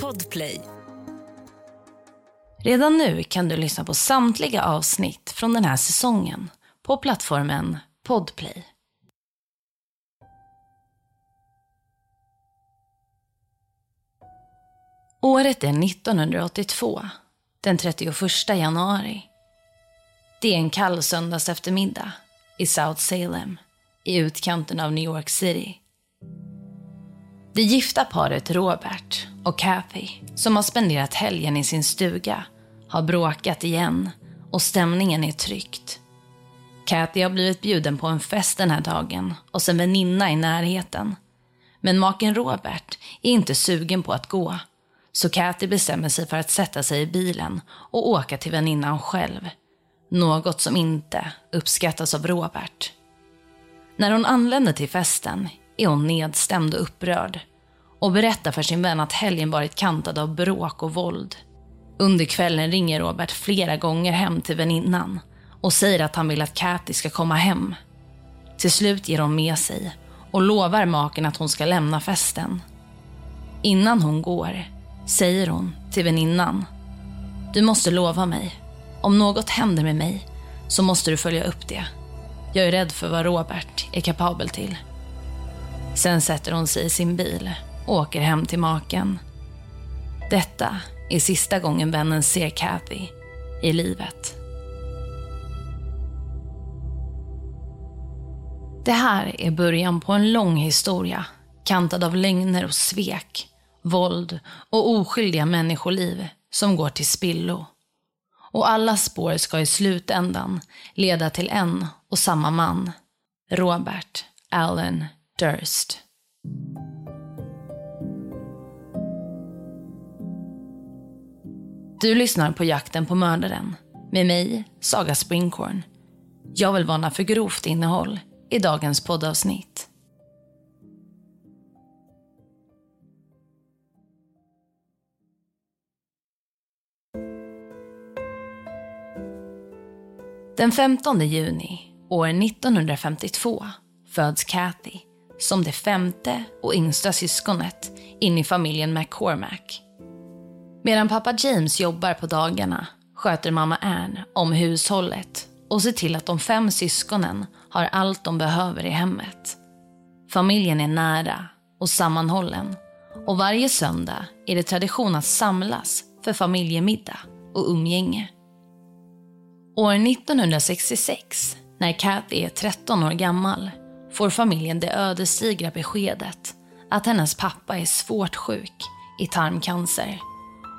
Podplay. Redan nu kan du lyssna på samtliga avsnitt från den här säsongen på plattformen Podplay. Året är 1982, den 31 januari. Det är en kall söndags eftermiddag i South Salem, i utkanten av New York City. Det gifta paret Robert och Kathy, som har spenderat helgen i sin stuga, har bråkat igen och stämningen är tryckt. Kathy har blivit bjuden på en fest den här dagen och en väninna i närheten. Men maken Robert är inte sugen på att gå. Så Kathy bestämmer sig för att sätta sig i bilen och åka till väninnan själv. Något som inte uppskattas av Robert. När hon anländer till festen är hon nedstämd och upprörd och berättar för sin vän att helgen varit kantad av bråk och våld. Under kvällen ringer Robert flera gånger hem till väninnan och säger att han vill att Kathy ska komma hem. Till slut ger hon med sig och lovar maken att hon ska lämna festen. Innan hon går säger hon till väninnan. Du måste lova mig. Om något händer med mig så måste du följa upp det. Jag är rädd för vad Robert är kapabel till. Sen sätter hon sig i sin bil och åker hem till maken. Detta är sista gången vännen ser Kathy i livet. Det här är början på en lång historia kantad av lögner och svek, våld och oskyldiga människoliv som går till spillo. Och alla spår ska i slutändan leda till en och samma man, Robert Allen Durst. Du lyssnar på Jakten på mördaren med mig, Saga Springhorn. Jag vill varna för grovt innehåll i dagens poddavsnitt. Den 15 juni år 1952 föds Kathy som det femte och yngsta syskonet in i familjen McCormack. Medan pappa James jobbar på dagarna sköter mamma Ann om hushållet och ser till att de fem syskonen har allt de behöver i hemmet. Familjen är nära och sammanhållen och varje söndag är det tradition att samlas för familjemiddag och umgänge. År 1966, när Kathy är 13 år gammal, får familjen det ödesdigra beskedet att hennes pappa är svårt sjuk i tarmcancer.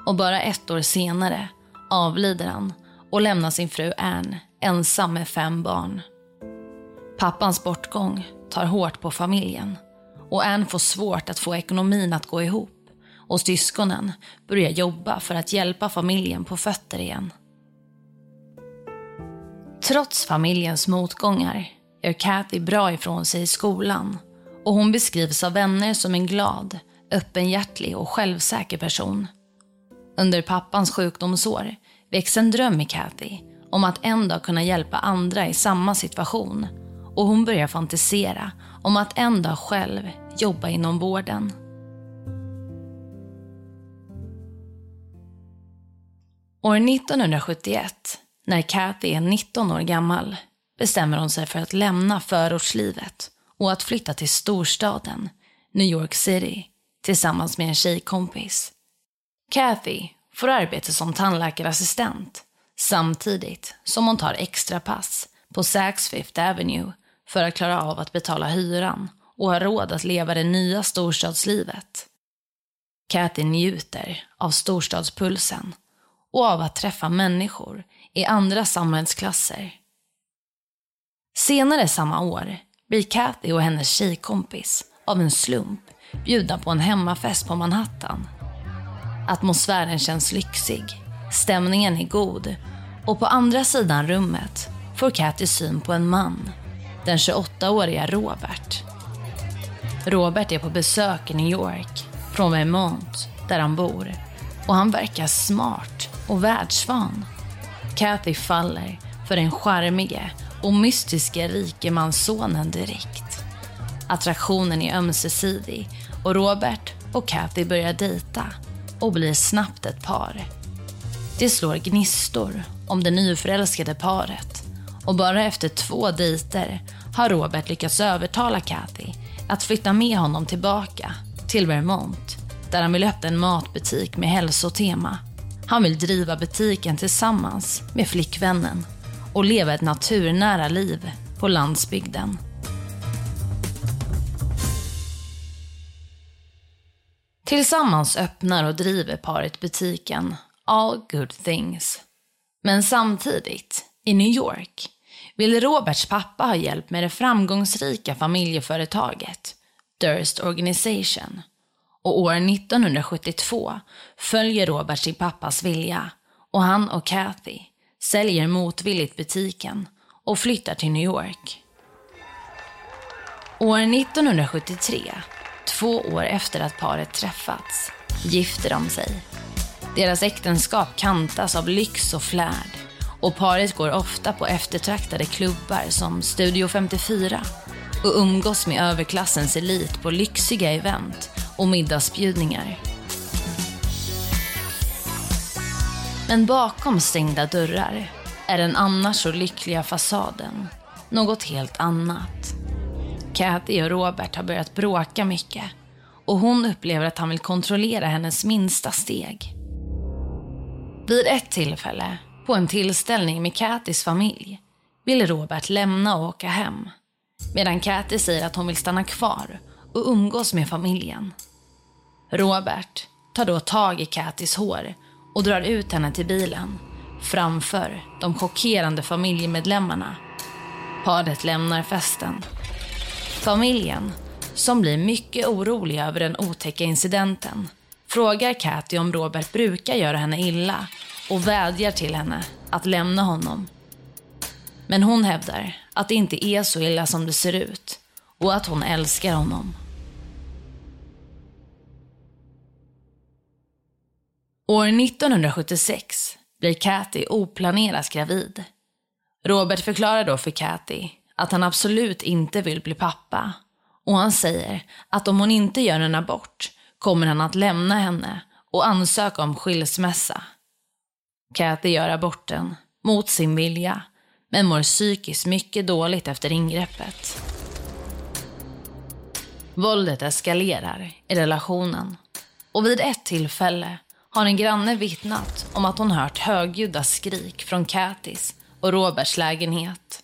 Och bara ett år senare avlider han och lämnar sin fru Anne ensam med fem barn. Pappans bortgång tar hårt på familjen och Anne får svårt att få ekonomin att gå ihop och syskonen börjar jobba för att hjälpa familjen på fötter igen. Trots familjens motgångar gör Kathy bra ifrån sig i skolan och hon beskrivs av vänner som en glad, öppenhjärtig och självsäker person. Under pappans sjukdomsår väcks en dröm i Kathy om att en dag kunna hjälpa andra i samma situation och hon börjar fantisera om att en dag själv jobba inom vården. År 1971, när Kathy är 19 år gammal, bestämmer hon sig för att lämna förortslivet och att flytta till storstaden, New York City, tillsammans med en tjejkompis. Kathy får arbete som tandläkarassistent samtidigt som hon tar extra pass på Saks Fifth Avenue för att klara av att betala hyran och ha råd att leva det nya storstadslivet. Kathy njuter av storstadspulsen och av att träffa människor i andra samhällsklasser. Senare samma år blir Kathy och hennes tjejkompis av en slump bjudna på en hemmafest på Manhattan. Atmosfären känns lyxig, stämningen är god och på andra sidan rummet får Kathy syn på en man, den 28-åriga Robert. Robert är på besök i New York, från Vermont, där han bor. Och han verkar smart och världsvan. Kathy faller för den charmige och mystiska rikemanssonen direkt. Attraktionen är ömsesidig och Robert och Kathy börjar dejta och blir snabbt ett par. Det slår gnistor om det nyförälskade paret och bara efter två dejter har Robert lyckats övertala Kathy att flytta med honom tillbaka till Vermont där han vill öppna en matbutik med hälsotema. Han vill driva butiken tillsammans med flickvännen och leva ett naturnära liv på landsbygden. Tillsammans öppnar och driver paret butiken All Good Things. Men samtidigt, i New York, vill Roberts pappa ha hjälp med det framgångsrika familjeföretaget Durst Organization. Och år 1972 följer Robert sin pappas vilja och han och Kathy säljer motvilligt butiken och flyttar till New York. År 1973, två år efter att paret träffats, gifter de sig. Deras äktenskap kantas av lyx och flärd och paret går ofta på eftertraktade klubbar som Studio 54 och umgås med överklassens elit på lyxiga event och middagsbjudningar. Men bakom stängda dörrar är den annars så lyckliga fasaden något helt annat. Kathy och Robert har börjat bråka mycket och hon upplever att han vill kontrollera hennes minsta steg. Vid ett tillfälle, på en tillställning med Kathys familj, vill Robert lämna och åka hem. Medan Kathy säger att hon vill stanna kvar och umgås med familjen. Robert tar då tag i Kathys hår och drar ut henne till bilen framför de chockerande familjemedlemmarna. Paret lämnar festen. Familjen, som blir mycket orolig över den otäcka incidenten, frågar Kathy om Robert brukar göra henne illa och vädjar till henne att lämna honom. Men hon hävdar att det inte är så illa som det ser ut och att hon älskar honom. År 1976 blir Kathy oplanerat gravid. Robert förklarar då för Kathy att han absolut inte vill bli pappa och han säger att om hon inte gör en abort kommer han att lämna henne och ansöka om skilsmässa. Kathy gör aborten, mot sin vilja, men mår psykiskt mycket dåligt efter ingreppet. Våldet eskalerar i relationen och vid ett tillfälle har en granne vittnat om att hon hört högljudda skrik från Katis och Roberts lägenhet.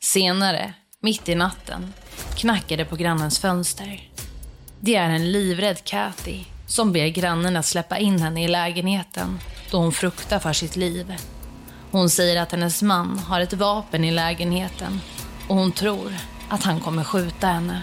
Senare, mitt i natten, knackade på grannens fönster. Det är en livrädd Kathy som ber grannen att släppa in henne i lägenheten då hon fruktar för sitt liv. Hon säger att hennes man har ett vapen i lägenheten och hon tror att han kommer skjuta henne.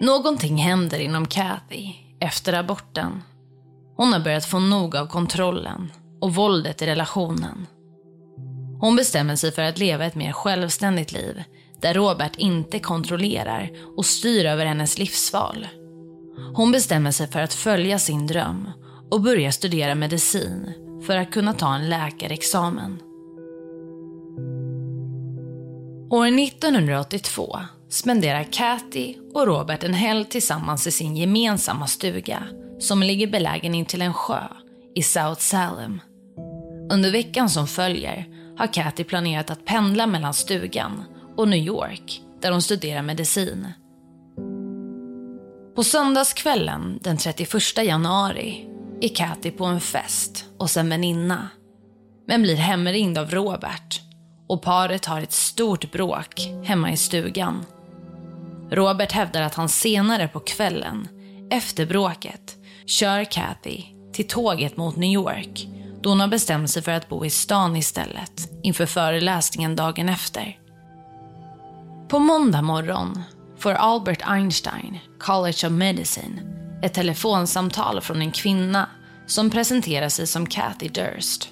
Någonting händer inom Kathy efter aborten. Hon har börjat få nog av kontrollen och våldet i relationen. Hon bestämmer sig för att leva ett mer självständigt liv där Robert inte kontrollerar och styr över hennes livsval. Hon bestämmer sig för att följa sin dröm och börjar studera medicin för att kunna ta en läkarexamen. År 1982 spenderar Kathy och Robert en helg tillsammans i sin gemensamma stuga som ligger belägen in till en sjö i South Salem. Under veckan som följer har Kathy planerat att pendla mellan stugan och New York där hon studerar medicin. På söndagskvällen den 31 januari är Kathy på en fest hos en väninna men blir hemringd av Robert och paret har ett stort bråk hemma i stugan. Robert hävdar att han senare på kvällen, efter bråket, kör Kathy till tåget mot New York då hon har bestämt sig för att bo i stan istället inför föreläsningen dagen efter. På måndag morgon får Albert Einstein, College of Medicine, ett telefonsamtal från en kvinna som presenterar sig som Kathy Durst.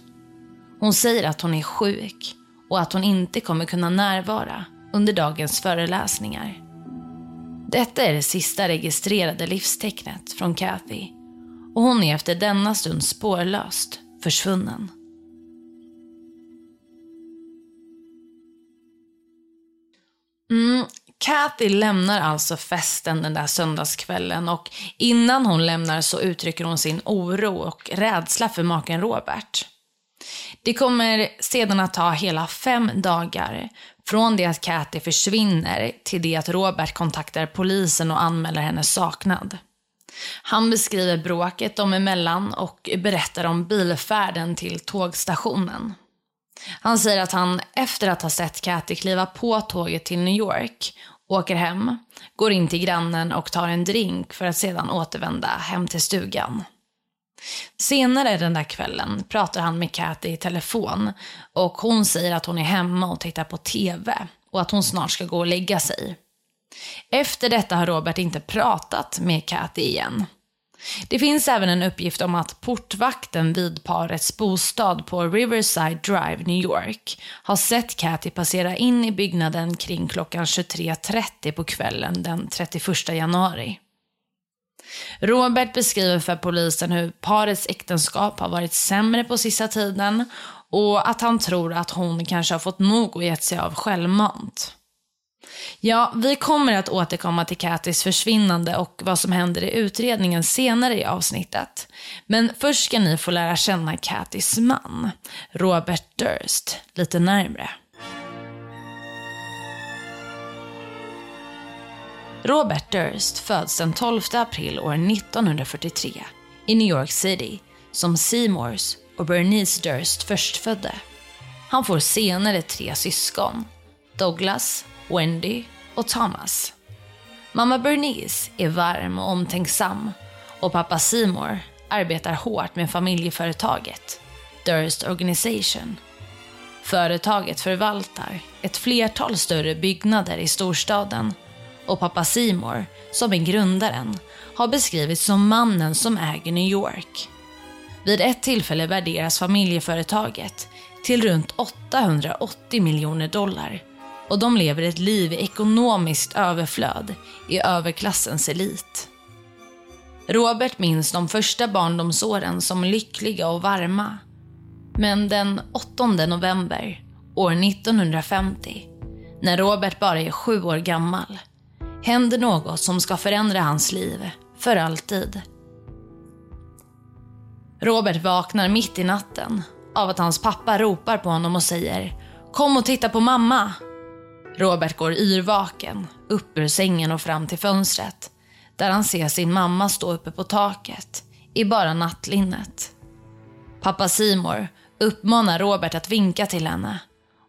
Hon säger att hon är sjuk och att hon inte kommer kunna närvara under dagens föreläsningar. Detta är det sista registrerade livstecknet från Kathy och hon är efter denna stund spårlöst försvunnen. Mm, Kathy lämnar alltså festen den där söndagskvällen och innan hon lämnar så uttrycker hon sin oro och rädsla för maken Robert. Det kommer sedan att ta hela fem dagar från det att Kathy försvinner till det att Robert kontaktar polisen och anmäler hennes saknad. Han beskriver bråket dem emellan och berättar om bilfärden till tågstationen. Han säger att han efter att ha sett Kathy kliva på tåget till New York åker hem, går in till grannen och tar en drink för att sedan återvända hem till stugan. Senare den där kvällen pratar han med Kathy i telefon och hon säger att hon är hemma och tittar på TV och att hon snart ska gå och lägga sig. Efter detta har Robert inte pratat med Kathy igen. Det finns även en uppgift om att portvakten vid parets bostad på Riverside Drive, New York, har sett Kathy passera in i byggnaden kring klockan 23.30 på kvällen den 31 januari. Robert beskriver för polisen hur parets äktenskap har varit sämre på sista tiden och att han tror att hon kanske har fått nog och gett sig av självmant. Ja, vi kommer att återkomma till Katis försvinnande och vad som händer i utredningen senare i avsnittet. Men först ska ni få lära känna Katis man, Robert Durst, lite närmre. Robert Durst föds den 12 april år 1943 i New York City som Seymours och Bernice Durst förstfödde. Han får senare tre syskon, Douglas, Wendy och Thomas. Mamma Bernice är varm och omtänksam och pappa Seymour arbetar hårt med familjeföretaget Durst Organization. Företaget förvaltar ett flertal större byggnader i storstaden och pappa Seymour, som är grundaren, har beskrivits som mannen som äger New York. Vid ett tillfälle värderas familjeföretaget till runt 880 miljoner dollar och de lever ett liv i ekonomiskt överflöd i överklassens elit. Robert minns de första barndomsåren som lyckliga och varma. Men den 8 november år 1950, när Robert bara är sju år gammal, händer något som ska förändra hans liv för alltid. Robert vaknar mitt i natten av att hans pappa ropar på honom och säger “Kom och titta på mamma!” Robert går yrvaken upp ur sängen och fram till fönstret där han ser sin mamma stå uppe på taket i bara nattlinnet. Pappa Simor uppmanar Robert att vinka till henne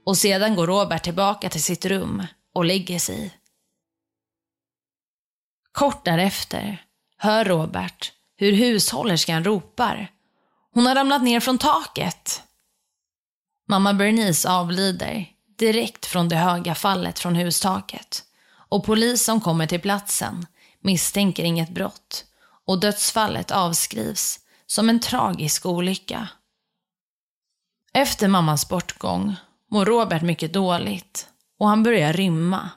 och sedan går Robert tillbaka till sitt rum och lägger sig. Kort därefter hör Robert hur hushållerskan ropar. Hon har ramlat ner från taket. Mamma Bernice avlider direkt från det höga fallet från hustaket. Och polis som kommer till platsen misstänker inget brott och dödsfallet avskrivs som en tragisk olycka. Efter mammas bortgång mår Robert mycket dåligt och han börjar rymma,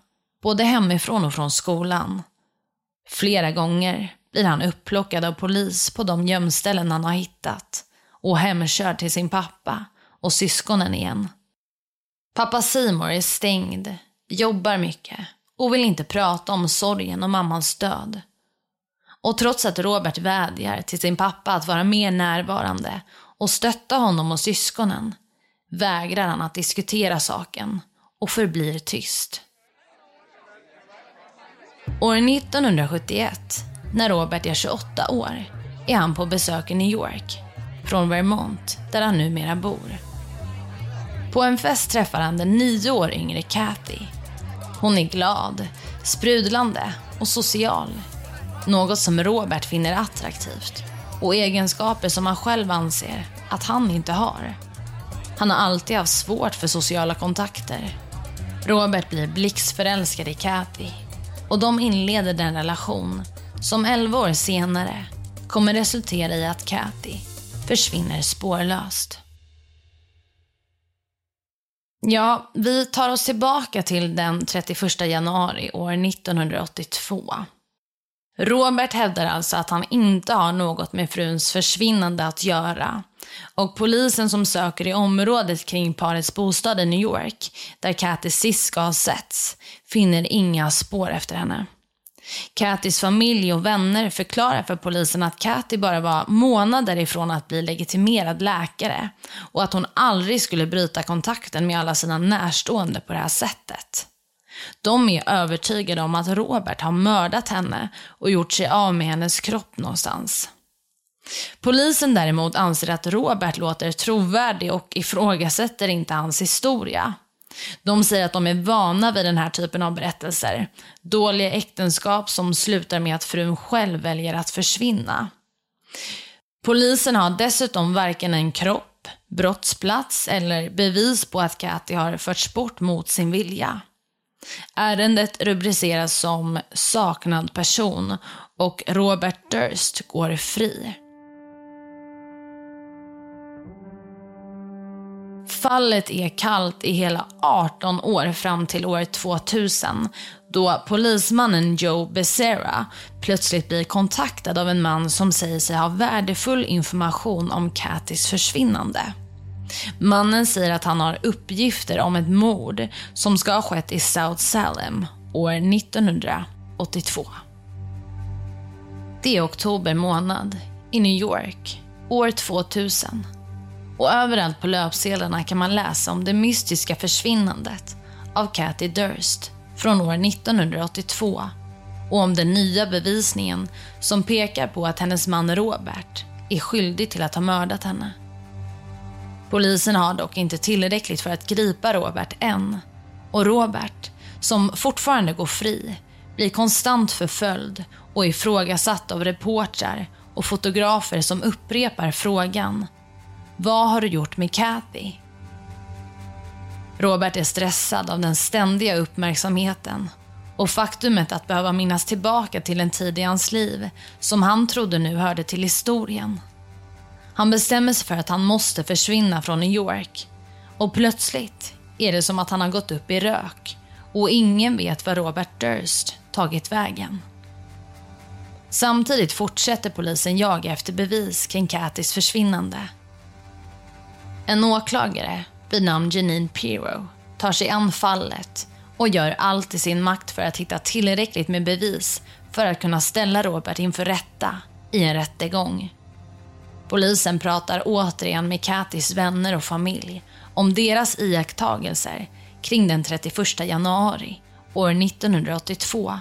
både hemifrån och från skolan. Flera gånger blir han upplockad av polis på de gömställen han har hittat och hemkörd till sin pappa och syskonen igen. Pappa Simon är stängd, jobbar mycket och vill inte prata om sorgen och mammans död. Och trots att Robert vädjar till sin pappa att vara mer närvarande och stötta honom och syskonen vägrar han att diskutera saken och förblir tyst. År 1971, när Robert är 28 år, är han på besök i New York, från Vermont, där han numera bor. På en fest träffar han den nio år yngre Kathy. Hon är glad, sprudlande och social. Något som Robert finner attraktivt och egenskaper som han själv anser att han inte har. Han har alltid haft svårt för sociala kontakter. Robert blir blixtförälskad i Kathy och de inleder den relation som 11 år senare kommer resultera i att Kathy försvinner spårlöst. Ja, vi tar oss tillbaka till den 31 januari år 1982. Robert hävdar alltså att han inte har något med fruns försvinnande att göra. Och polisen som söker i området kring parets bostad i New York, där Kathy sist ska ha setts, finner inga spår efter henne. Kathys familj och vänner förklarar för polisen att Kathy bara var månader ifrån att bli legitimerad läkare och att hon aldrig skulle bryta kontakten med alla sina närstående på det här sättet. De är övertygade om att Robert har mördat henne och gjort sig av med hennes kropp någonstans. Polisen däremot anser att Robert låter trovärdig och ifrågasätter inte hans historia. De säger att de är vana vid den här typen av berättelser. Dåliga äktenskap som slutar med att frun själv väljer att försvinna. Polisen har dessutom varken en kropp, brottsplats eller bevis på att Kati har förts bort mot sin vilja. Ärendet rubriceras som saknad person och Robert Durst går fri. Fallet är kallt i hela 18 år fram till år 2000 då polismannen Joe Becerra plötsligt blir kontaktad av en man som säger sig ha värdefull information om Kathys försvinnande. Mannen säger att han har uppgifter om ett mord som ska ha skett i South Salem år 1982. Det är oktober månad i New York år 2000 och överallt på löpsedlarna kan man läsa om det mystiska försvinnandet av Cathy Durst från år 1982 och om den nya bevisningen som pekar på att hennes man Robert är skyldig till att ha mördat henne. Polisen har dock inte tillräckligt för att gripa Robert än. Och Robert, som fortfarande går fri, blir konstant förföljd och ifrågasatt av reportrar och fotografer som upprepar frågan vad har du gjort med Kathy? Robert är stressad av den ständiga uppmärksamheten och faktumet att behöva minnas tillbaka till en tid i hans liv som han trodde nu hörde till historien. Han bestämmer sig för att han måste försvinna från New York och plötsligt är det som att han har gått upp i rök och ingen vet var Robert Durst tagit vägen. Samtidigt fortsätter polisen jaga efter bevis kring Kathys försvinnande. En åklagare vid namn Janine Pirro tar sig an fallet och gör allt i sin makt för att hitta tillräckligt med bevis för att kunna ställa Robert inför rätta i en rättegång. Polisen pratar återigen med Katis vänner och familj om deras iakttagelser kring den 31 januari år 1982.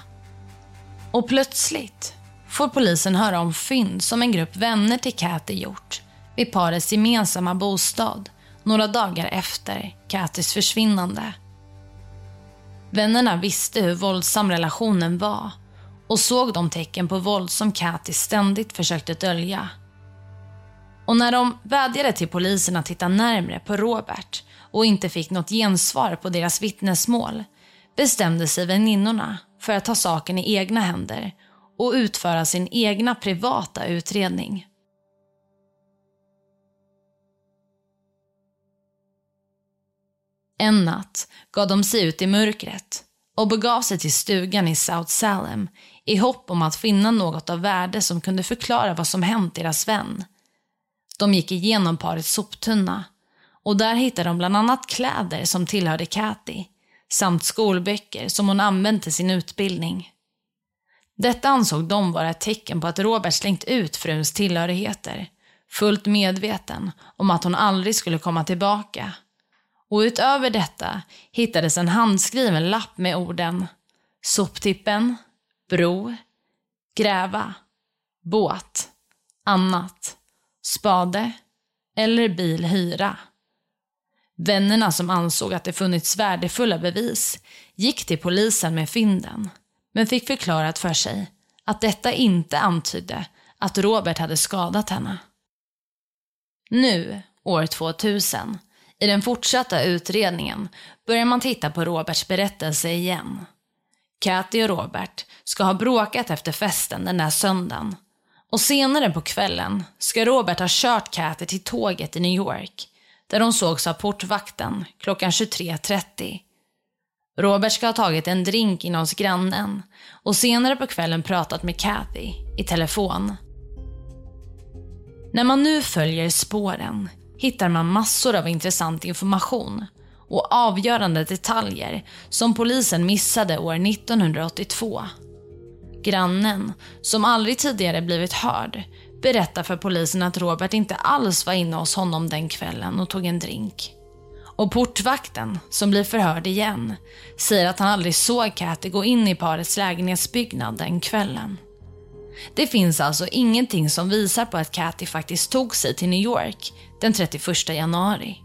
Och plötsligt får polisen höra om fynd som en grupp vänner till Kathy gjort vid parets gemensamma bostad några dagar efter Kathys försvinnande. Vännerna visste hur våldsam relationen var och såg de tecken på våld som Kathy ständigt försökte dölja. Och när de vädjade till polisen att titta närmre på Robert och inte fick något gensvar på deras vittnesmål bestämde sig väninnorna för att ta saken i egna händer och utföra sin egna privata utredning. En natt gav de sig ut i mörkret och begav sig till stugan i South Salem i hopp om att finna något av värde som kunde förklara vad som hänt deras vän. De gick igenom parets soptunna och där hittade de bland annat kläder som tillhörde Kathy samt skolböcker som hon använt till sin utbildning. Detta ansåg de vara ett tecken på att Robert slängt ut fruns tillhörigheter, fullt medveten om att hon aldrig skulle komma tillbaka. Och utöver detta hittades en handskriven lapp med orden soptippen, bro, gräva, båt, annat spade eller bil hyra. Vännerna som ansåg att det funnits värdefulla bevis gick till polisen med fynden, men fick förklarat för sig att detta inte antydde att Robert hade skadat henne. Nu, år 2000, I den fortsatta utredningen börjar man titta på Roberts berättelse igen. Kathy och Robert ska ha bråkat efter festen den där söndagen. Och senare på kvällen ska Robert ha kört Kathy till tåget i New York, där hon sågs av portvakten klockan 23.30. Robert ska ha tagit en drink inne hos grannen och senare på kvällen pratat med Kathy i telefon. När man nu följer spåren hittar man massor av intressant information och avgörande detaljer som polisen missade år 1982. Grannen, som aldrig tidigare blivit hörd, berättar för polisen att Robert inte alls var inne hos honom den kvällen och tog en drink. Och portvakten, som blir förhörd igen, säger att han aldrig såg Cathy gå in i parets lägenhetsbyggnad den kvällen. Det finns alltså ingenting som visar på att Cathy faktiskt tog sig till New York den 31 januari.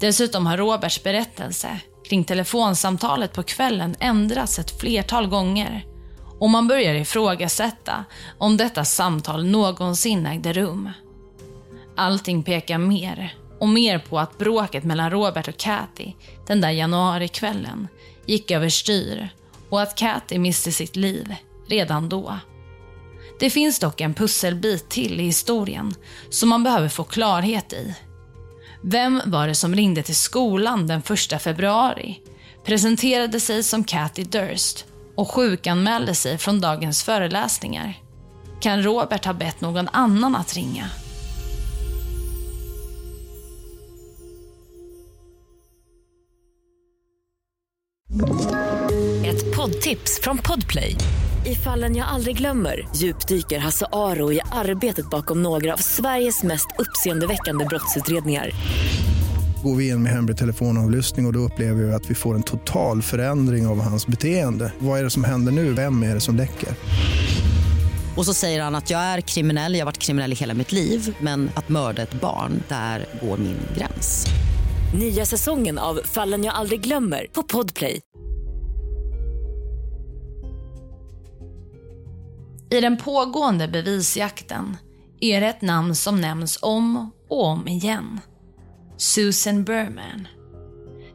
Dessutom har Roberts berättelse kring telefonsamtalet på kvällen ändrats ett flertal gånger och man börjar ifrågasätta om detta samtal någonsin ägde rum. Allting pekar mer och mer på att bråket mellan Robert och Kathy den där januarikvällen gick överstyr och att Kathy miste sitt liv redan då. Det finns dock en pusselbit till i historien som man behöver få klarhet i. Vem var det som ringde till skolan den 1 februari, presenterade sig som Kathy Durst och sjukanmälde sig från dagens föreläsningar? Kan Robert ha bett någon annan att ringa? Ett poddtips från Podplay. I fallen jag aldrig glömmer djupdyker Hasse Aro i arbetet bakom några av Sveriges mest uppseendeväckande brottsutredningar. Går vi in med hemlig telefonavlyssning och, och då upplever vi att vi får en total förändring av hans beteende. Vad är det som händer nu? Vem är det som läcker? Och så säger han att jag är kriminell, jag har varit kriminell i hela mitt liv men att mörda ett barn, där går min gräns. Nya säsongen av Fallen jag aldrig glömmer på Podplay. I den pågående bevisjakten är det ett namn som nämns om och om igen. Susan Berman.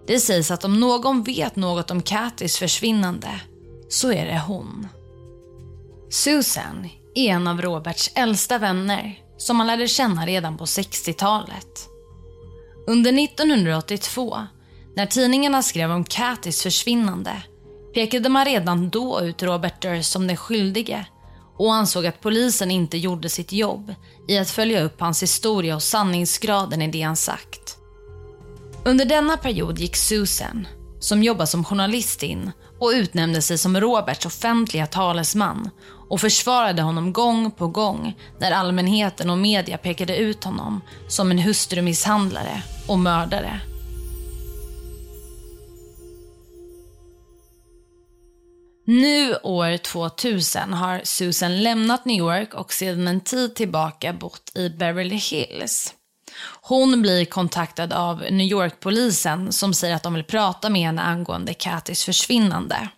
Det sägs att om någon vet något om Kathys försvinnande så är det hon. Susan är en av Roberts äldsta vänner som han lärde känna redan på 60-talet. Under 1982, när tidningarna skrev om Kathys försvinnande, pekade man redan då ut Robert Durst som den skyldige och ansåg att polisen inte gjorde sitt jobb i att följa upp hans historia och sanningsgraden i det han sagt. Under denna period gick Susan, som jobbar som journalist in och utnämnde sig som Roberts offentliga talesman och försvarade honom gång på gång när allmänheten och media pekade ut honom som en hustrumisshandlare och mördare. Nu år 2000 har Susan lämnat New York och sedan en tid tillbaka bott i Beverly Hills. Hon blir kontaktad av New York-polisen som säger att de vill prata med henne angående Kathys försvinnande.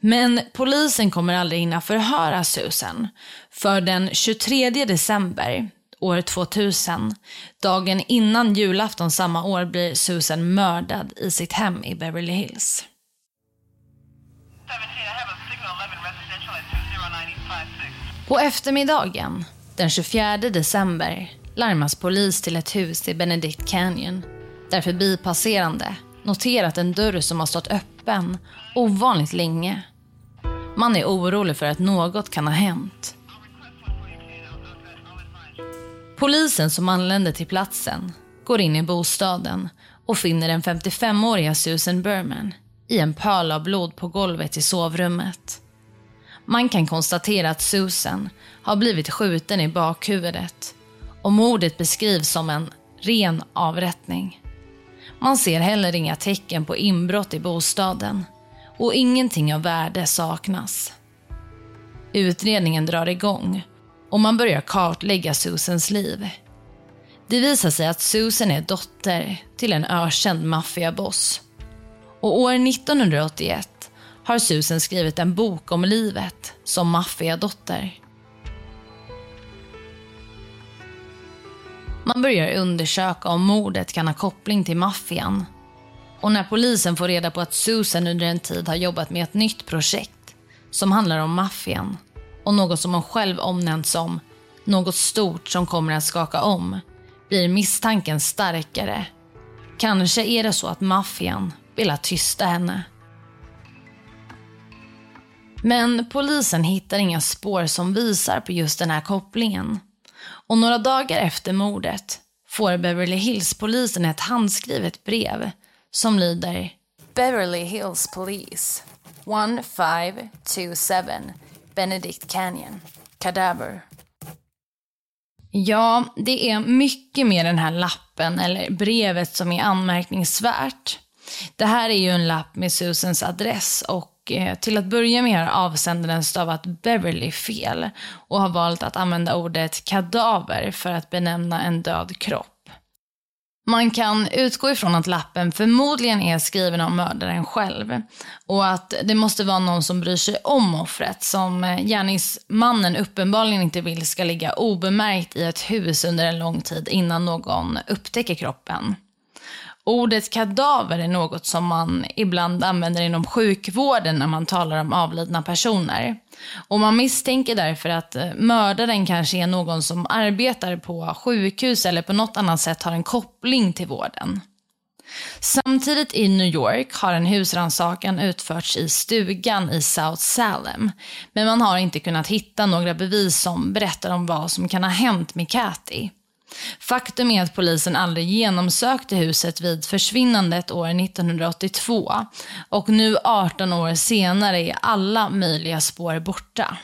Men polisen kommer aldrig hinna förhöra Susan. För den 23 december år 2000, dagen innan julafton samma år, blir Susan mördad i sitt hem i Beverly Hills. På eftermiddagen den 24 december larmas polis till ett hus i Benedict Canyon där förbipasserande noterat en dörr som har stått öppen ovanligt länge. Man är orolig för att något kan ha hänt. Polisen som anländer till platsen går in i bostaden och finner den 55-åriga Susan Berman i en pöl av blod på golvet i sovrummet. Man kan konstatera att Susan har blivit skjuten i bakhuvudet och mordet beskrivs som en ren avrättning. Man ser heller inga tecken på inbrott i bostaden och ingenting av värde saknas. Utredningen drar igång och man börjar kartlägga Susans liv. Det visar sig att Susan är dotter till en ökänd maffiaboss. Och år 1981 har Susan skrivit en bok om livet som maffiadotter. Man börjar undersöka om mordet kan ha koppling till maffian. Och när polisen får reda på att Susan under en tid har jobbat med ett nytt projekt som handlar om maffian och något som hon själv omnämnt som något stort som kommer att skaka om blir misstanken starkare. Kanske är det så att maffian vill tysta henne. Men polisen hittar inga spår som visar på just den här kopplingen. Och några dagar efter mordet får Beverly Hills-polisen ett handskrivet brev som lyder Beverly Hills Police 1527 Benedict Canyon Cadaver Ja, det är mycket med den här lappen eller brevet som är anmärkningsvärt. Det här är ju en lapp med Susans adress och eh, till att börja med har avsändaren stavat Beverly fel och har valt att använda ordet kadaver för att benämna en död kropp. Man kan utgå ifrån att lappen förmodligen är skriven av mördaren själv och att det måste vara någon som bryr sig om offret som eh, gärningsmannen uppenbarligen inte vill ska ligga obemärkt i ett hus under en lång tid innan någon upptäcker kroppen. Ordet kadaver är något som man ibland använder inom sjukvården när man talar om avlidna personer. Och man misstänker därför att eh, mördaren kanske är någon som arbetar på sjukhus eller på något annat sätt har en koppling till vården. Samtidigt i New York har en husrannsakan utförts i stugan i South Salem. Men man har inte kunnat hitta några bevis som berättar om vad som kan ha hänt med Kathy. Faktum är att polisen aldrig genomsökte huset vid försvinnandet år 1982 och nu 18 år senare är alla möjliga spår borta.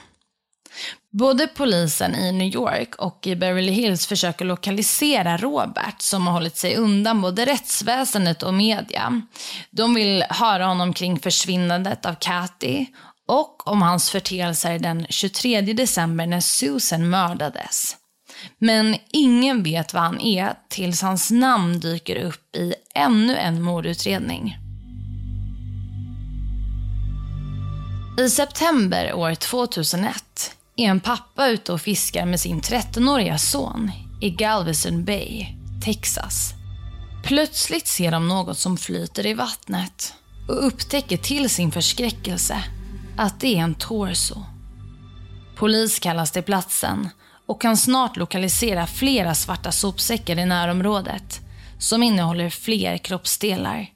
Både polisen i New York och i Beverly Hills försöker lokalisera Robert som har hållit sig undan både rättsväsendet och media. De vill höra honom kring försvinnandet av Kathy och om hans förteelser den 23 december när Susan mördades. Men ingen vet vad han är tills hans namn dyker upp i ännu en mordutredning. I september år 2001 är en pappa ute och fiskar med sin 13-åriga son i Galveston Bay, Texas. Plötsligt ser de något som flyter i vattnet och upptäcker till sin förskräckelse att det är en torso. Polis kallas till platsen och kan snart lokalisera flera svarta sopsäckar i närområdet som innehåller fler kroppsdelar.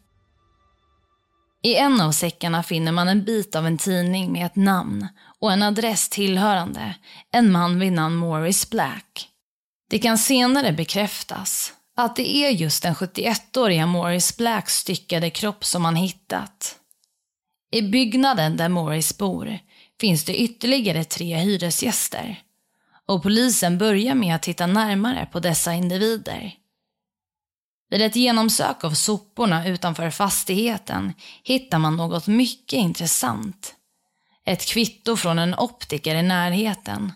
I en av säckarna finner man en bit av en tidning med ett namn och en adress tillhörande en man vid namn Morris Black. Det kan senare bekräftas att det är just den 71-åriga Morris Blacks styckade kropp som man hittat. I byggnaden där Morris bor finns det ytterligare tre hyresgäster och polisen börjar med att titta närmare på dessa individer. Vid ett genomsök av soporna utanför fastigheten hittar man något mycket intressant. Ett kvitto från en optiker i närheten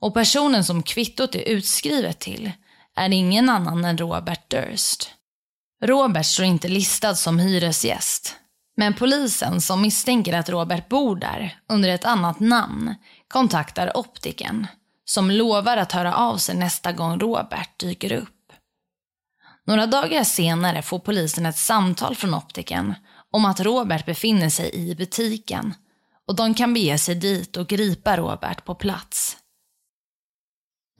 och personen som kvittot är utskrivet till är ingen annan än Robert Durst. Robert står inte listad som hyresgäst, men polisen som misstänker att Robert bor där under ett annat namn kontaktar optiken som lovar att höra av sig nästa gång Robert dyker upp. Några dagar senare får polisen ett samtal från optiken om att Robert befinner sig i butiken och de kan bege sig dit och gripa Robert på plats.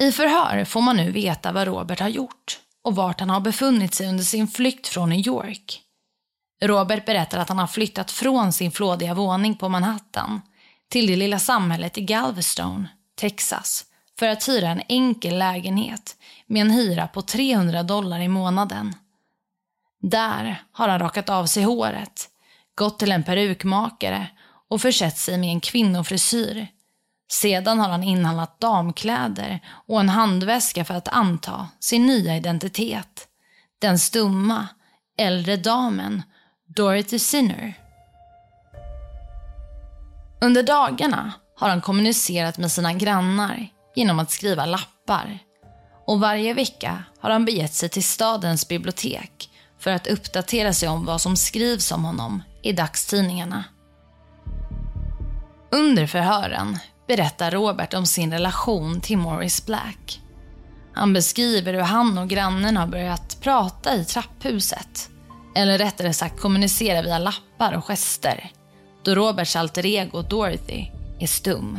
I förhör får man nu veta vad Robert har gjort och vart han har befunnit sig under sin flykt från New York. Robert berättar att han har flyttat från sin flådiga våning på Manhattan till det lilla samhället i Galveston, Texas, för att hyra en enkel lägenhet med en hyra på 300 dollar i månaden. Där har han rakat av sig håret, gått till en perukmakare och försett sig med en kvinnofrisyr. Sedan har han inhandlat damkläder och en handväska för att anta sin nya identitet. Den stumma, äldre damen Dorothy Sinner. Under dagarna har han kommunicerat med sina grannar genom att skriva lappar. Och varje vecka har han begett sig till stadens bibliotek för att uppdatera sig om vad som skrivs om honom i dagstidningarna. Under förhören berättar Robert om sin relation till Morris Black. Han beskriver hur han och grannen har börjat prata i trapphuset. Eller rättare sagt kommunicera via lappar och gester. Då Roberts alter ego Dorothy är stum.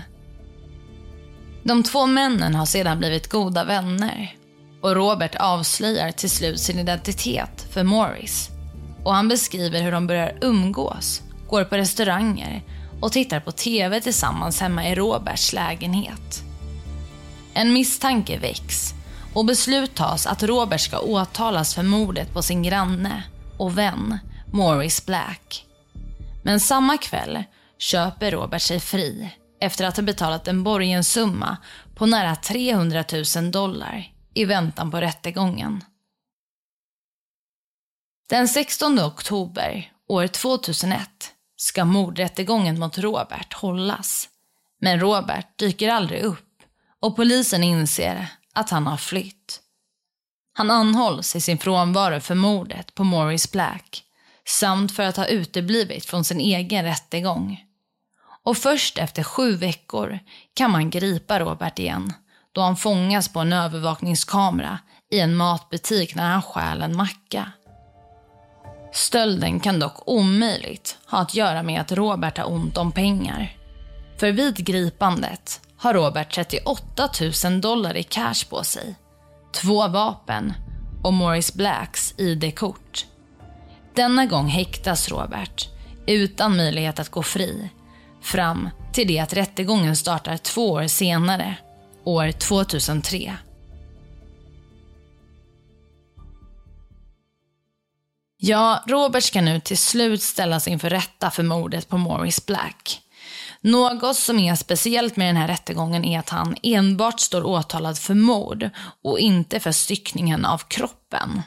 De två männen har sedan blivit goda vänner och Robert avslöjar till slut sin identitet för Morris. Och han beskriver hur de börjar umgås, går på restauranger och tittar på TV tillsammans hemma i Roberts lägenhet. En misstanke väcks och beslut tas att Robert ska åtalas för mordet på sin granne och vän Morris Black. Men samma kväll köper Robert sig fri efter att ha betalat en borgensumma på nära 300 000 dollar i väntan på rättegången. Den 16 oktober år 2001 ska mordrättegången mot Robert hållas. Men Robert dyker aldrig upp och polisen inser att han har flytt. Han anhålls i sin frånvaro för mordet på Morris Black samt för att ha uteblivit från sin egen rättegång. Och först efter sju veckor kan man gripa Robert igen då han fångas på en övervakningskamera i en matbutik när han stjäl en macka. Stölden kan dock omöjligt ha att göra med att Robert har ont om pengar. För vid gripandet har Robert 38 000 dollar i cash på sig, två vapen och Morris Blacks ID-kort. Denna gång häktas Robert, utan möjlighet att gå fri, fram till det att rättegången startar två år senare, år 2003. Ja, Robert ska nu till slut ställas inför rätta för mordet på Morris Black. Något som är speciellt med den här rättegången är att han enbart står åtalad för mord och inte för styckningen av kroppen.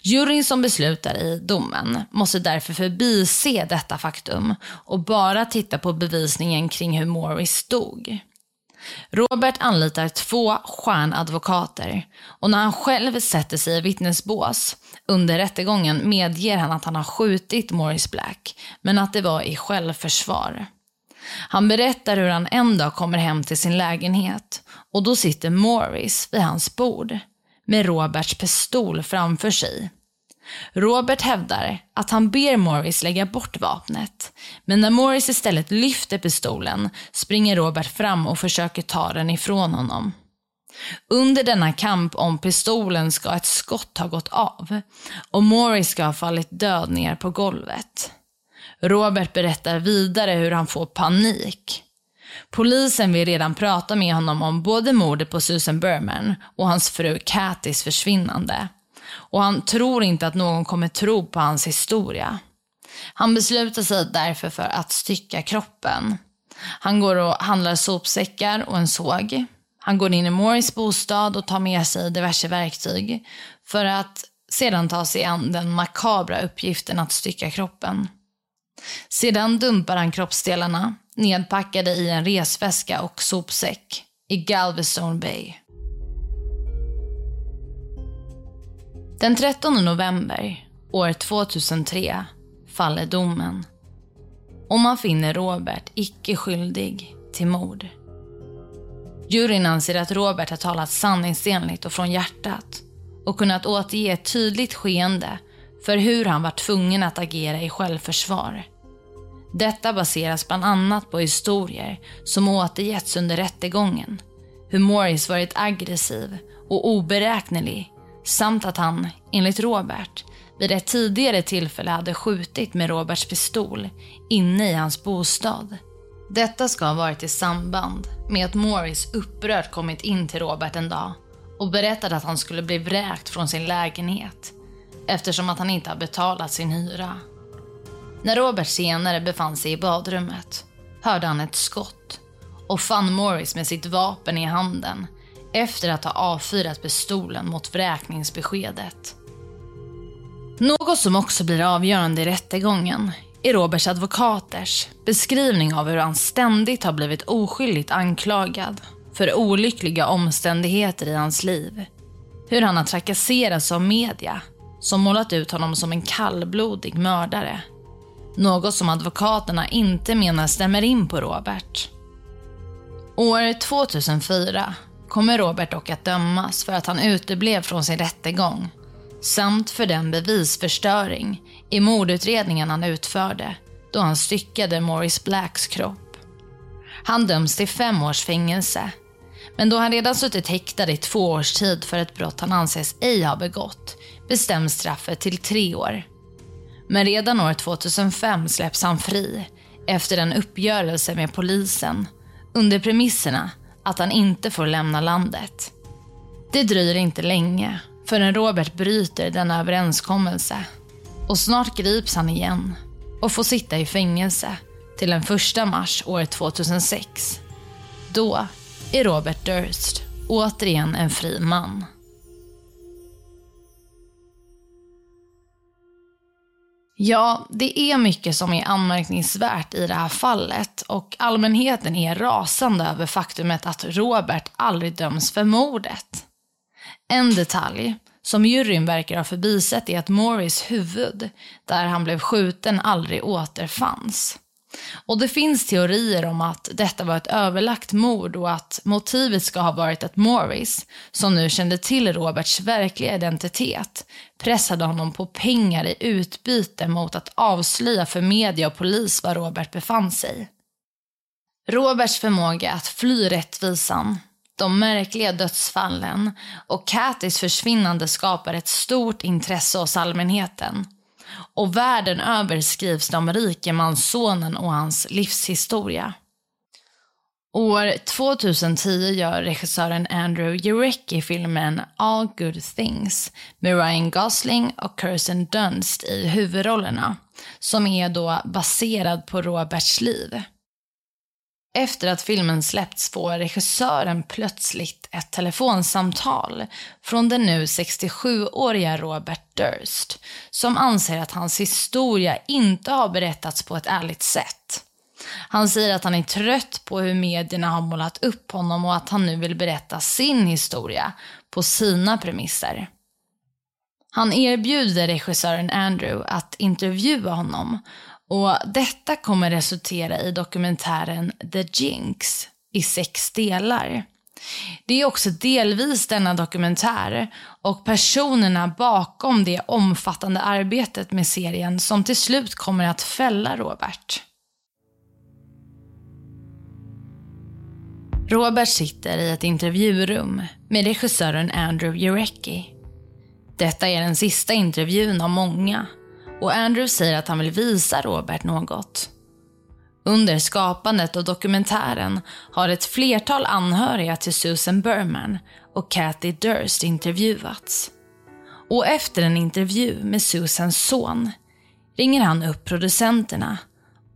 Juryn som beslutar i domen måste därför förbise detta faktum och bara titta på bevisningen kring hur Morris dog. Robert anlitar två stjärnadvokater och när han själv sätter sig i vittnesbås under rättegången medger han att han har skjutit Morris Black, men att det var i självförsvar. Han berättar hur han en dag kommer hem till sin lägenhet och då sitter Morris vid hans bord med Roberts pistol framför sig. Robert hävdar att han ber Morris lägga bort vapnet. Men när Morris istället lyfter pistolen springer Robert fram och försöker ta den ifrån honom. Under denna kamp om pistolen ska ett skott ha gått av och Morris ska ha fallit död ner på golvet. Robert berättar vidare hur han får panik. Polisen vill redan prata med honom om både mordet på Susan Berman och hans fru Kattys försvinnande. Och han tror inte att någon kommer tro på hans historia. Han beslutar sig därför för att stycka kroppen. Han går och handlar sopsäckar och en såg. Han går in i Morris bostad och tar med sig diverse verktyg för att sedan ta sig an den makabra uppgiften att stycka kroppen. Sedan dumpar han kroppsdelarna, nedpackade i en resväska och sopsäck, i Galveston Bay. Den 13 november år 2003 faller domen och man finner Robert icke skyldig till mord. Juryn anser att Robert har talat sanningsenligt och från hjärtat och kunnat återge ett tydligt skeende för hur han var tvungen att agera i självförsvar. Detta baseras bland annat på historier som återgetts under rättegången. Hur Morris varit aggressiv och oberäknelig samt att han, enligt Robert, vid ett tidigare tillfälle hade skjutit med Roberts pistol inne i hans bostad. Detta ska ha varit i samband med att Morris upprört kommit in till Robert en dag och berättade att han skulle bli vräkt från sin lägenhet eftersom att han inte har betalat sin hyra. När Robert senare befann sig i badrummet hörde han ett skott och fann Morris med sitt vapen i handen efter att ha avfyrat pistolen mot vräkningsbeskedet. Något som också blir avgörande i rättegången är Roberts advokaters beskrivning av hur han ständigt har blivit oskyldigt anklagad för olyckliga omständigheter i hans liv. Hur han har trakasserats av media som målat ut honom som en kallblodig mördare. Något som advokaterna inte menar stämmer in på Robert. År 2004 kommer Robert dock att dömas för att han uteblev från sin rättegång samt för den bevisförstöring i mordutredningen han utförde då han styckade Morris Blacks kropp. Han döms till fem års fängelse men då han redan suttit häktad i två års tid för ett brott han anses ej ha begått bestäms straffet till tre år. Men redan år 2005 släpps han fri efter en uppgörelse med polisen under premisserna att han inte får lämna landet. Det dröjer inte länge förrän Robert bryter denna överenskommelse och snart grips han igen och får sitta i fängelse till den 1 mars år 2006. Då är Robert Durst återigen en fri man. Ja, det är mycket som är anmärkningsvärt i det här fallet och allmänheten är rasande över faktumet att Robert aldrig döms för mordet. En detalj som juryn verkar ha förbisett är att Morris huvud, där han blev skjuten, aldrig återfanns. Och det finns teorier om att detta var ett överlagt mord och att motivet ska ha varit att Morris, som nu kände till Roberts verkliga identitet, pressade honom på pengar i utbyte mot att avslöja för media och polis var Robert befann sig. Roberts förmåga att fly rättvisan, de märkliga dödsfallen och Katis försvinnande skapar ett stort intresse hos allmänheten och världen över skrivs det om rikemanssonen och hans livshistoria. År 2010 gör regissören Andrew Jurecki filmen All Good Things med Ryan Gosling och Kirsten Dunst i huvudrollerna, som är då baserad på Roberts liv. Efter att filmen släppts får regissören plötsligt ett telefonsamtal från den nu 67-åriga Robert Durst som anser att hans historia inte har berättats på ett ärligt sätt. Han säger att han är trött på hur medierna har målat upp honom och att han nu vill berätta sin historia på sina premisser. Han erbjuder regissören Andrew att intervjua honom och detta kommer resultera i dokumentären The Jinx i sex delar. Det är också delvis denna dokumentär och personerna bakom det omfattande arbetet med serien som till slut kommer att fälla Robert. Robert sitter i ett intervjurum med regissören Andrew Jurecki. Detta är den sista intervjun av många och Andrew säger att han vill visa Robert något. Under skapandet av dokumentären har ett flertal anhöriga till Susan Berman och Kathy Durst intervjuats. Och efter en intervju med Susans son ringer han upp producenterna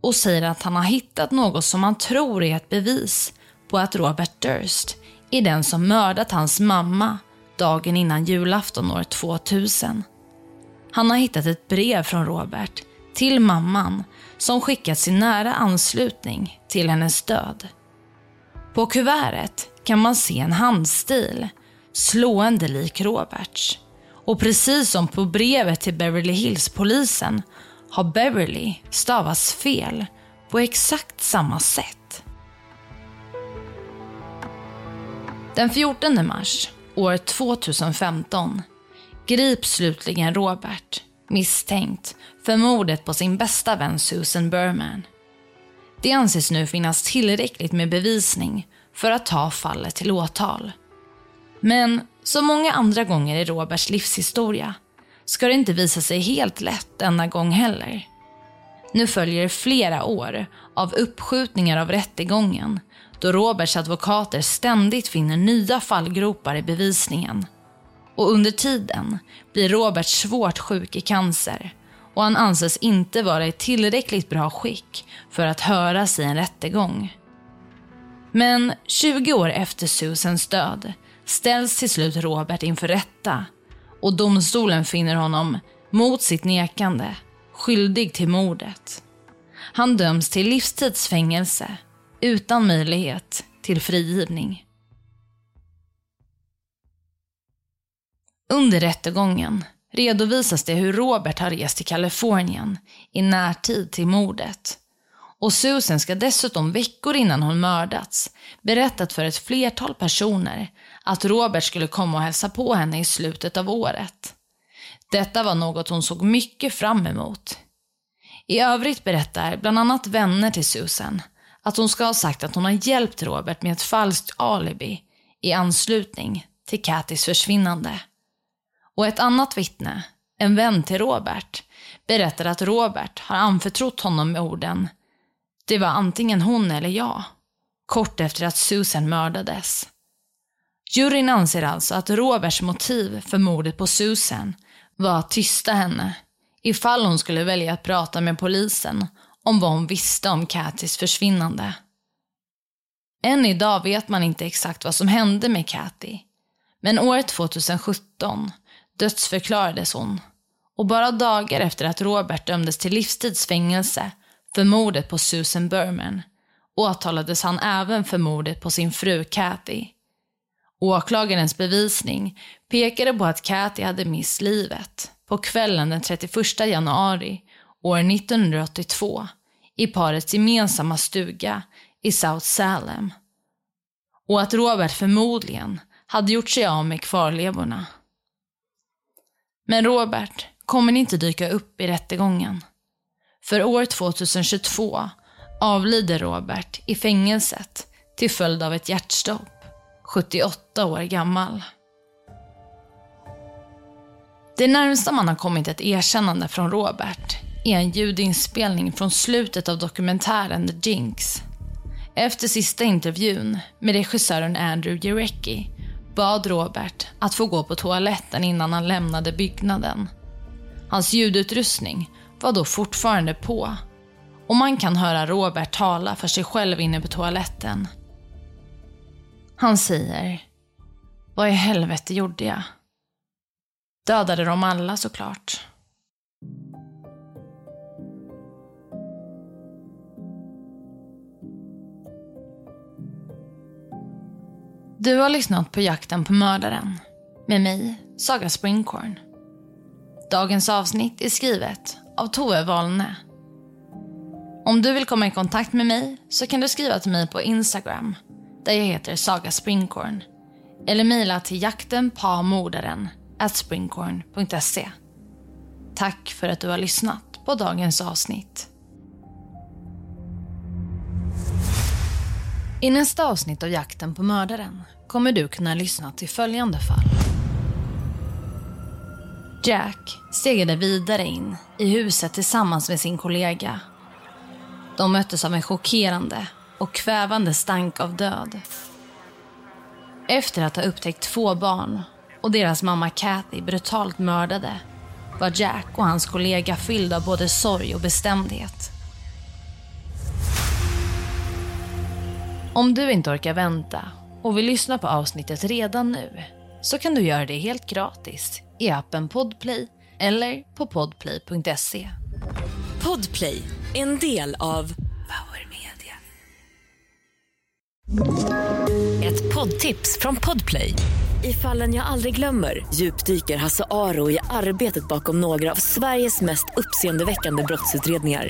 och säger att han har hittat något som han tror är ett bevis på att Robert Durst är den som mördat hans mamma dagen innan julafton år 2000. Han har hittat ett brev från Robert till mamman som skickats i nära anslutning till hennes död. På kuvertet kan man se en handstil, slående lik Roberts. Och precis som på brevet till Beverly Hills-polisen har Beverly stavats fel på exakt samma sätt. Den 14 mars år 2015 grips slutligen Robert misstänkt för mordet på sin bästa vän Susan Berman. Det anses nu finnas tillräckligt med bevisning för att ta fallet till åtal. Men som många andra gånger i Roberts livshistoria ska det inte visa sig helt lätt denna gång heller. Nu följer flera år av uppskjutningar av rättegången då Roberts advokater ständigt finner nya fallgropar i bevisningen och under tiden blir Robert svårt sjuk i cancer och han anses inte vara i tillräckligt bra skick för att höras i en rättegång. Men 20 år efter Susans död ställs till slut Robert inför rätta och domstolen finner honom, mot sitt nekande, skyldig till mordet. Han döms till livstidsfängelse utan möjlighet till frigivning. Under rättegången redovisas det hur Robert har rest till Kalifornien i närtid till mordet Och Susan ska dessutom veckor innan hon mördats berättat för ett flertal personer att Robert skulle komma och hälsa på henne i slutet av året. Detta var något hon såg mycket fram emot. I övrigt berättar bland annat vänner till Susan att hon ska ha sagt att hon har hjälpt Robert med ett falskt alibi i anslutning till Kattys försvinnande. Och ett annat vittne, en vän till Robert, berättar att Robert har anförtrott honom med orden “Det var antingen hon eller jag” kort efter att Susan mördades. Juryn anser alltså att Roberts motiv för mordet på Susan var att tysta henne ifall hon skulle välja att prata med polisen om vad hon visste om Kattys försvinnande. Än idag vet man inte exakt vad som hände med Katy. Men år 2017 dödsförklarades hon. Och bara dagar efter att Robert dömdes till livstidsfängelse för mordet på Susan Berman åtalades han även för mordet på sin fru Kathy. Åklagarens bevisning pekade på att Kathy hade mist livet på kvällen den 31 januari år 1982 i parets gemensamma stuga i South Salem. Och att Robert förmodligen hade gjort sig av med kvarlevorna. Men Robert kommer inte dyka upp i rättegången. För år 2022 avlider Robert i fängelset till följd av ett hjärtstopp, 78 år gammal. Det närmsta man har kommit ett erkännande från Robert är en ljudinspelning från slutet av dokumentären The Jinx. Efter sista intervjun med regissören Andrew Jarecki bad Robert att få gå på toaletten innan han lämnade byggnaden. Hans ljudutrustning var då fortfarande på och man kan höra Robert tala för sig själv inne på toaletten. Han säger, vad i helvete gjorde jag? Dödade de alla såklart. Du har lyssnat på Jakten på mördaren med mig, Saga Springkorn. Dagens avsnitt är skrivet av Tove Wahlne. Om du vill komma i kontakt med mig så kan du skriva till mig på Instagram där jag heter Saga Springkorn eller mejla till jaktenpamordaren springkorn.se. Tack för att du har lyssnat på dagens avsnitt. I nästa avsnitt av Jakten på mördaren kommer du kunna lyssna till följande fall. Jack segade vidare in i huset tillsammans med sin kollega. De möttes av en chockerande och kvävande stank av död. Efter att ha upptäckt två barn och deras mamma Kathy brutalt mördade var Jack och hans kollega fyllda av både sorg och bestämdhet. Om du inte orkar vänta och vill lyssna på avsnittet redan nu så kan du göra det helt gratis i appen Podplay eller på podplay.se. Podplay, en del av Power Media. ett poddtips från Podplay. I fallen jag aldrig glömmer djupdyker Hasse Aro i arbetet bakom några av Sveriges mest uppseendeväckande brottsutredningar.